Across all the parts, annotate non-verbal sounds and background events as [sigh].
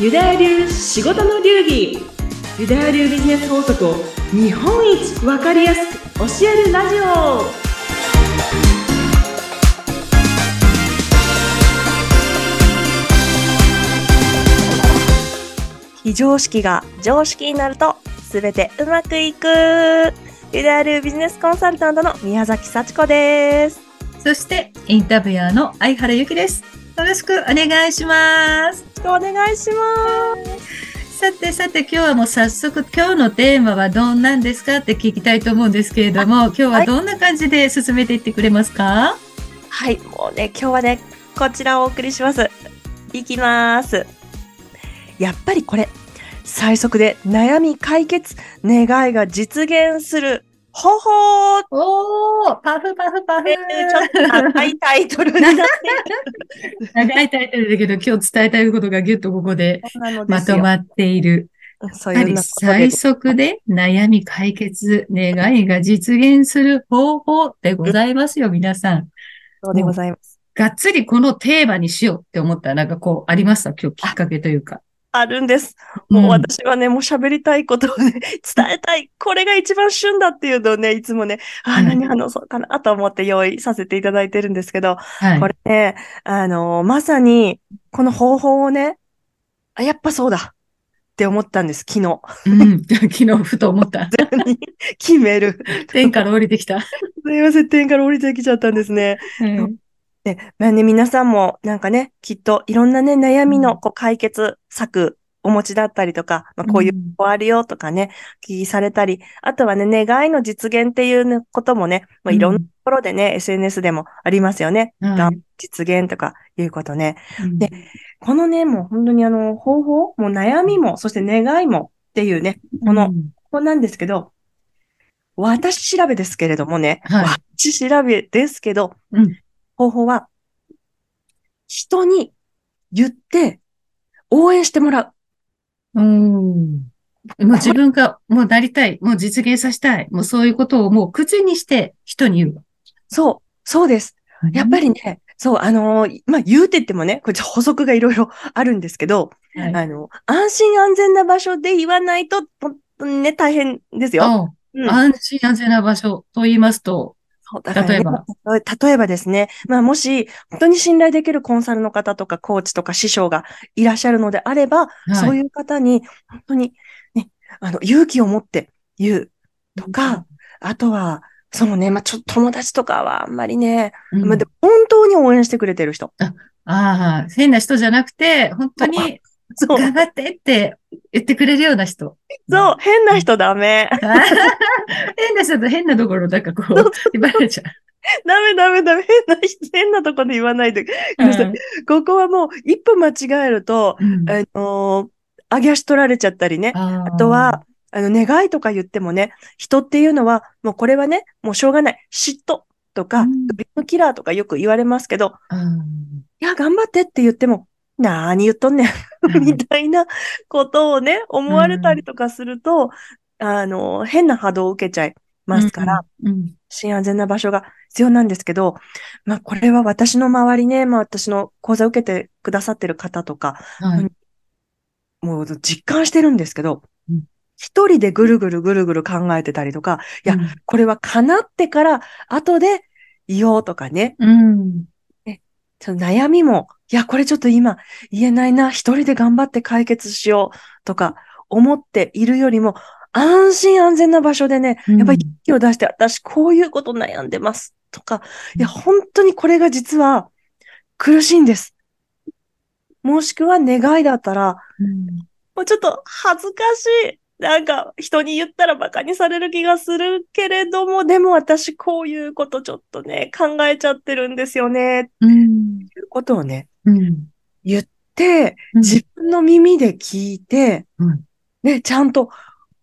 ユダヤ流仕事の流儀。ユダヤ流ビジネス法則を日本一わかりやすく教えるラジオ。非常識が常識になると全てうまくいく。ユダヤ流ビジネスコンサルタントの宮崎幸子です。そしてインタビュアーの相原由紀ですよろしくお願いします。お願いします。さてさて今日はもう早速今日のテーマはどんなんですかって聞きたいと思うんですけれども今日はどんな感じで進めていってくれますか？はい、もうね今日はねこちらをお送りします。いきます。やっぱりこれ最速で悩み解決、願いが実現する方法おーパフパフパフ、えー、ちょっと長いタイトル [laughs] 長いタイトルだけど今日伝えたいことがぎゅっとここでまとまっている。そういう最速で悩み解決、願いが実現する方法でございますよ、皆さん。そうでございます。がっつりこのテーマにしようって思ったらなんかこうありました？今日きっかけというか。あるんです。もう私はね、もう喋りたいことをね、伝えたい。これが一番旬だっていうのをね、いつもね、あ、何話そうかなと思って用意させていただいてるんですけど、はい、これね、あのー、まさに、この方法をね、あ、やっぱそうだって思ったんです、昨日。うん、[laughs] 昨日ふと思った。[laughs] 決める。天から降りてきた。[laughs] すいません、天から降りてきちゃったんですね。うんで、まあね、皆さんもなんかね、きっといろんなね、悩みのこう解決策お持ちだったりとか、まあ、こういうこあるよとかね、聞きされたり、あとはね、願いの実現っていうこともね、まあ、いろんなところでね、うん、SNS でもありますよね。はい、実現とかいうことね。うん、で、このね、もう本当にあの、方法、もう悩みも、そして願いもっていうね、この、うん、ここなんですけど、私調べですけれどもね、はい、私調べですけど、うん、方法は、人に言って応援してもらう。うん。もう自分がもうなりたい、もう実現させたい、もうそういうことをもう口にして人に言う。そう、そうです。やっぱりね、そう、あのー、まあ、言うてってもね、これ補足がいろいろ [laughs] あるんですけど、はい、あの、安心安全な場所で言わないと、ね、大変ですよ。うん、安心安全な場所と言いますと、ね、例えば。[laughs] 例えばですね、まあもし本当に信頼できるコンサルの方とかコーチとか師匠がいらっしゃるのであれば、はい、そういう方に本当にね、あの、勇気を持って言うとか、うん、あとは、そのね、まあちょっと友達とかはあんまりね、うん、まあ、本当に応援してくれてる人。ああ、変な人じゃなくて、本当に。頑張ってって言ってくれるような人。そう、変な人ダメ。[laughs] 変な人と変なところ、なんかこう、言われちゃう。ダメダメダメ。変な人、変なところで言わないでください。ここはもう、一歩間違えると、うん、あのー、げ足取られちゃったりね。あとは、あの、願いとか言ってもね、人っていうのは、もうこれはね、もうしょうがない。嫉妬とか、ドリームキラーとかよく言われますけど、うん、いや、頑張ってって言っても、なーに言っとんねん。みたいなことをね、思われたりとかすると、うん、あの、変な波動を受けちゃいますから、うん、新安全な場所が必要なんですけど、まあ、これは私の周りね、まあ、私の講座を受けてくださってる方とか、はい、もう実感してるんですけど、一人でぐるぐるぐるぐる考えてたりとか、いや、これは叶ってから後で言おうとかね、うん、その悩みも、いや、これちょっと今言えないな、一人で頑張って解決しようとか思っているよりも、安心安全な場所でね、やっぱり勇気を出して、私こういうこと悩んでますとか、いや、本当にこれが実は苦しいんです。もしくは願いだったら、うん、もうちょっと恥ずかしい。なんか人に言ったら馬鹿にされる気がするけれども、でも私こういうことちょっとね、考えちゃってるんですよね。うん、いうことをね、うん、言って、自分の耳で聞いて、うん、ね、ちゃんと、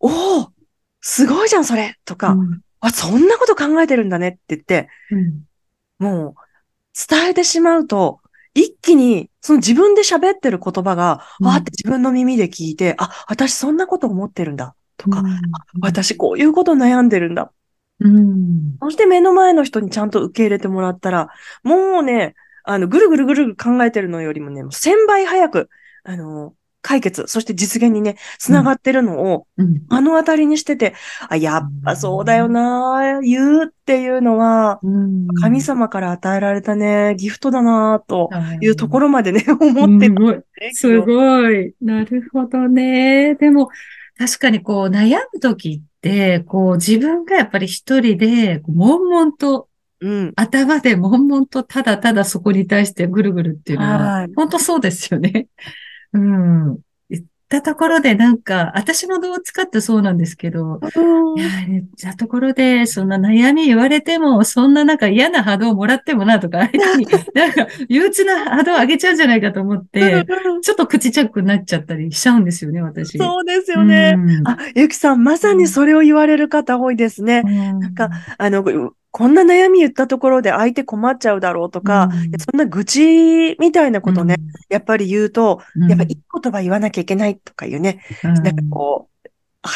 おおすごいじゃん、それとか、うん、あ、そんなこと考えてるんだねって言って、もう、伝えてしまうと、一気に、その自分で喋ってる言葉が、わ、ーって自分の耳で聞いて、あ、私そんなこと思ってるんだ。とか、うん、私こういうこと悩んでるんだ。うん、そして目の前の人にちゃんと受け入れてもらったら、もうね、あの、ぐるぐるぐるぐる考えてるのよりもね、1000倍早く、あの、解決、そして実現にね、つながってるのを、目の当たりにしてて、あ、やっぱそうだよな、言うっていうのは、神様から与えられたね、ギフトだな、とい。うところまでね、[laughs] 思ってる、すごい。なるほどね。でも、確かにこう悩むときって、こう自分がやっぱり一人で、悶々とうん、頭で悶々とただただそこに対してぐるぐるっていうのは、本当そうですよね。[laughs] うん。言ったところでなんか、私もどう使ってそうなんですけど、いや、言ったところで、そんな悩み言われても、そんななんか嫌な波動をもらってもなとか、[laughs] 相手になんか憂鬱な波動を上げちゃうんじゃないかと思って、ちょっと口チャックになっちゃったりしちゃうんですよね、私。そうですよね。うん、あ、ゆきさん、まさにそれを言われる方多いですね。うん、なんか、あの、こんな悩み言ったところで相手困っちゃうだろうとか、うん、そんな愚痴みたいなことね、うん、やっぱり言うと、うん、やっぱいい言葉言わなきゃいけないとかいうね、なんかこう、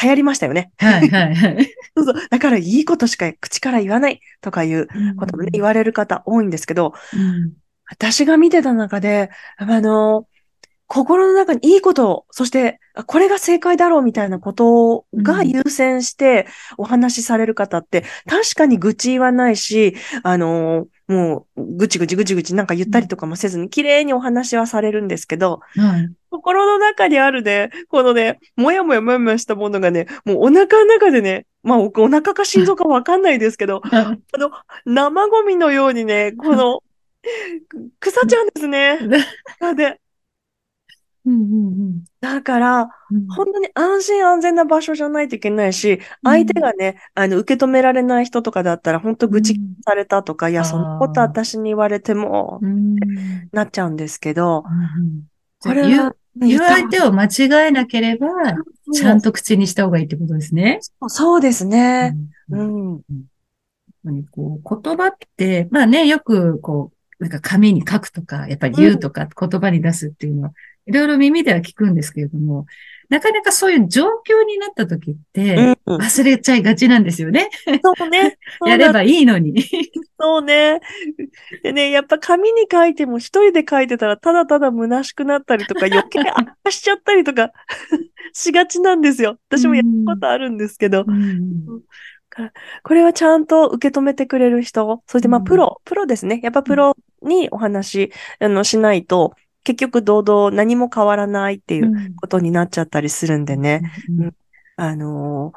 流行りましたよね。はいはいはい。[laughs] そうそう。だからいいことしか口から言わないとかいうこともね、言われる方多いんですけど、私が見てた中で、あの、心の中にいいことを、そして、これが正解だろうみたいなことが優先してお話しされる方って、確かに愚痴言わないし、あのー、もう、ぐちぐちぐちぐちなんか言ったりとかもせずに、綺麗にお話はされるんですけど、心の中にあるね、このね、もやもやもやもやしたものがね、もうお腹の中でね、まあ、お腹か心臓かわかんないですけど、[laughs] あの、生ゴミのようにね、この、[laughs] 腐っちゃうんですね。で、うんうんうん、だから、うん、本当に安心安全な場所じゃないといけないし、相手がね、あの、受け止められない人とかだったら、本当愚痴されたとか、いや、そんなこと私に言われても、なっちゃうんですけど、これは、言う相手を間違えなければ、ちゃんと口にした方がいいってことですね。そうですね。うん。うん。こう言葉って、まあね、よくこう、なんか紙に書くとか、やっぱり言うとか、言葉に出すっていうのは、いろいろ耳では聞くんですけれども、なかなかそういう状況になった時って、忘れちゃいがちなんですよね。そうね。[laughs] やればいいのに。そうね。でね、やっぱ紙に書いても一人で書いてたらただただ虚しくなったりとか [laughs] 余計悪化しちゃったりとか [laughs] しがちなんですよ。私もやったことあるんですけど。これはちゃんと受け止めてくれる人、そしてまあプロ、プロですね。やっぱプロにお話あのしないと、結局堂々何も変わらないっていうことになっちゃったりするんでね。うん、あの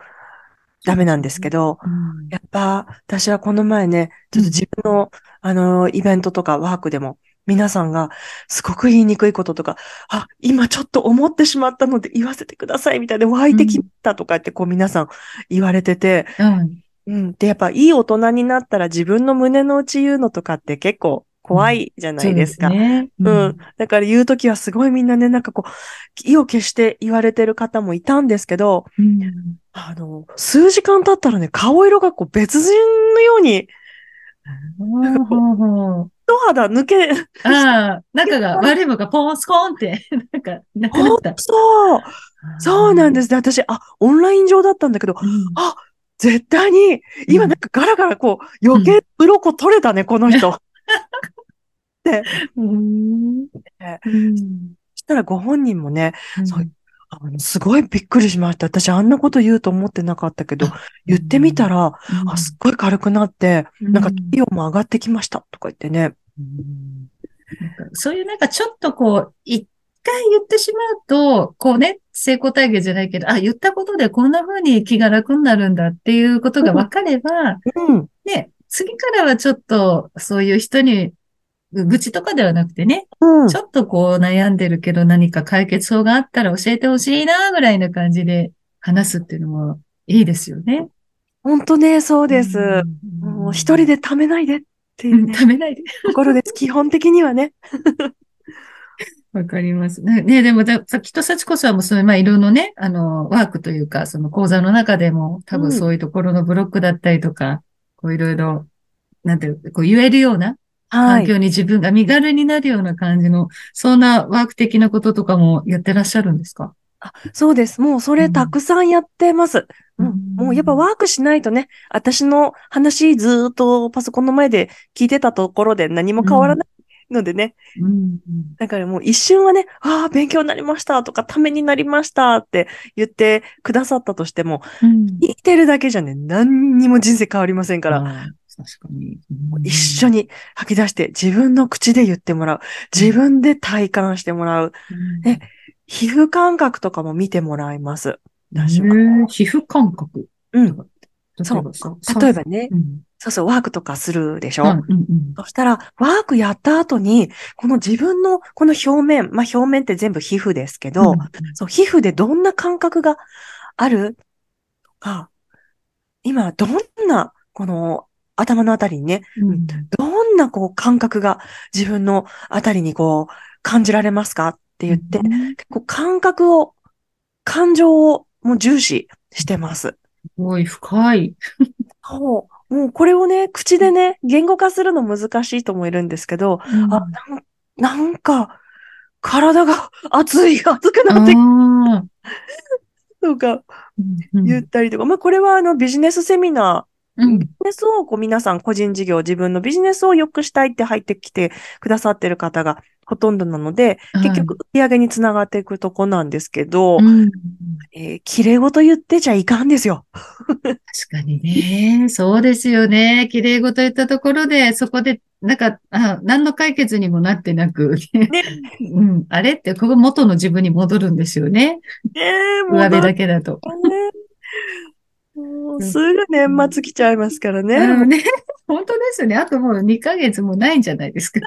ー、ダメなんですけど、うん、やっぱ私はこの前ね、ちょっと自分の、あのー、イベントとかワークでも、皆さんがすごく言いにくいこととか、あ、今ちょっと思ってしまったので言わせてくださいみたいで湧いてきたとかってこう皆さん言われてて、うん、うん。で、やっぱいい大人になったら自分の胸の内言うのとかって結構怖いじゃないですか。うん、ねうん、うん。だから言うときはすごいみんなね、なんかこう、意を決して言われてる方もいたんですけど、うん、あの、数時間経ったらね、顔色がこう別人のように、一肌抜け、ああ、中が悪いものがポンスコーンって、なんか、なくなった。そう。そうなんですね。私、あ、オンライン上だったんだけど、うん、あ、絶対に、今なんかガラガラこう、余計鱗取れたね、この人。で、[laughs] うん、そしたらご本人もね、うん、そうあのすごいびっくりしました。私あんなこと言うと思ってなかったけど、言ってみたら、うん、あすっごい軽くなって、なんか体温も上がってきましたとか言ってね。そういうなんかちょっとこう、一回言ってしまうと、こうね、成功体験じゃないけど、あ、言ったことでこんな風に気が楽になるんだっていうことが分かれば、うん、ね、次からはちょっとそういう人に愚痴とかではなくてね、うん、ちょっとこう悩んでるけど何か解決法があったら教えてほしいな、ぐらいな感じで話すっていうのもいいですよね。本当ね、そうです。うん、もう一人で貯めないでっていう、ね、貯めないで。ところです。基本的にはね。[laughs] わかります。ね、ねでも、さっきと幸子さんもそういう、まあ、いろいろね、あの、ワークというか、その講座の中でも、多分そういうところのブロックだったりとか、うん、こういろいろ、なんていう、こう言えるような環境に自分が身軽になるような感じの、そんなワーク的なこととかもやってらっしゃるんですか？あそうです。もうそれたくさんやってます。うん、もうやっぱワークしないとね、私の話ずっとパソコンの前で聞いてたところで何も変わらない。のでね。うん、だからもう一瞬はね、ああ、勉強になりましたとか、ためになりましたって言ってくださったとしても、うん、生きてるだけじゃね、何にも人生変わりませんから。確かに。一緒に吐き出して自分の口で言ってもらう。自分で体感してもらう。ね、皮膚感覚とかも見てもらいます。皮膚感覚。うん。そう。例えばね、う。ん、そうそう、ワークとかするでしょ、うんうんうん、そしたら、ワークやった後に、この自分のこの表面、まあ表面って全部皮膚ですけど、うんうん、そう皮膚でどんな感覚がある？とか、今どんな、この頭のあたりにね、うん、どんなこう感覚が自分のあたりにこう感じられますか？って言って、うん、結構感覚を、感情をもう重視してます。すごい深い。そう。もうこれをね、口でね、言語化するの難しい人もいるんですけど、うん、あな、なんか、体が熱い、熱くなってとか、言ったりとか、まあこれはあのビジネスセミナビジネスをこう皆さん個人事業、自分のビジネスを良くしたいって入ってきてくださってる方がほとんどなので、結局売り上げにつながっていくとこなんですけど、うん、えー、綺麗事言ってちゃいかんですよ。確かにね。そうですよね。綺麗事言ったところで、そこで、なんか、あ何の解決にもなってなく、ね、[laughs] うん、あれって、ここ元の自分に戻るんですよね。ね上辺だけだと。ねもうすぐ年末来ちゃいますからね。うん、ね [laughs] 本当ですよね。あともう2ヶ月もないんじゃないですか、ね。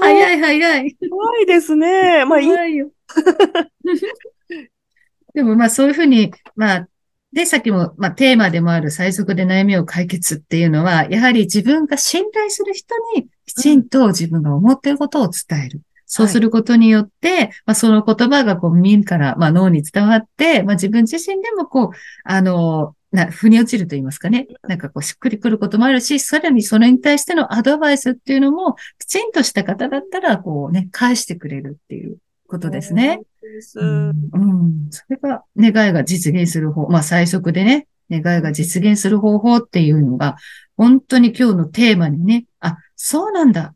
早い早い。怖いですね。まあいい。よ。[laughs] でもまあそういうふうに、まあ、で、さっきも、まあ、テーマでもある最速で悩みを解決っていうのは、やはり自分が信頼する人にきちんと自分が思っていることを伝える。そうすることによって、はい、まあ、その言葉がこう耳から、まあ、脳に伝わって、まあ、自分自身でもこう、あの、な、腑に落ちると言いますかね。なんかこう、しっくりくることもあるし、さらにそれに対してのアドバイスっていうのも、きちんとした方だったら、こうね、返してくれるっていうことですね。うん、うん。それが、願いが実現する方、まあ、最速でね、願いが実現する方法っていうのが、本当に今日のテーマにね、あ、そうなんだ。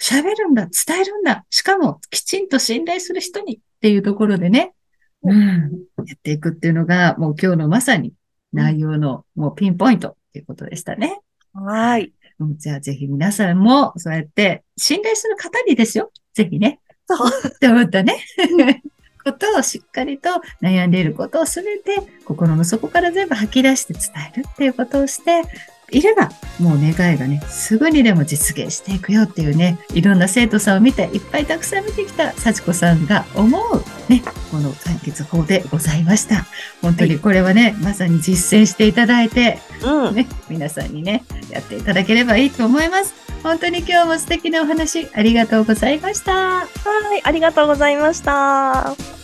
喋るんだ、伝えるんだ、しかもきちんと信頼する人にっていうところでね、うん、やっていくっていうのが、もう今日のまさに内容のもうピンポイントっていうことでしたね。はい。じゃあぜひ皆さんもそうやって信頼する方にですよ。ぜひね。そう。って思ったね。[laughs] ことをしっかりと悩んでいることをすべて心の底から全部吐き出して伝えるっていうことをして、いれば、もう願いがね、すぐにでも実現していくよっていうね、いろんな生徒さんを見て、いっぱいたくさん見てきた幸子さんが思う、ね、この解決法でございました。本当にこれはね、はい、まさに実践していただいて、うん、ね、皆さんにね、やっていただければいいと思います。本当に今日も素敵なお話ありがとうございました。はい、ありがとうございました。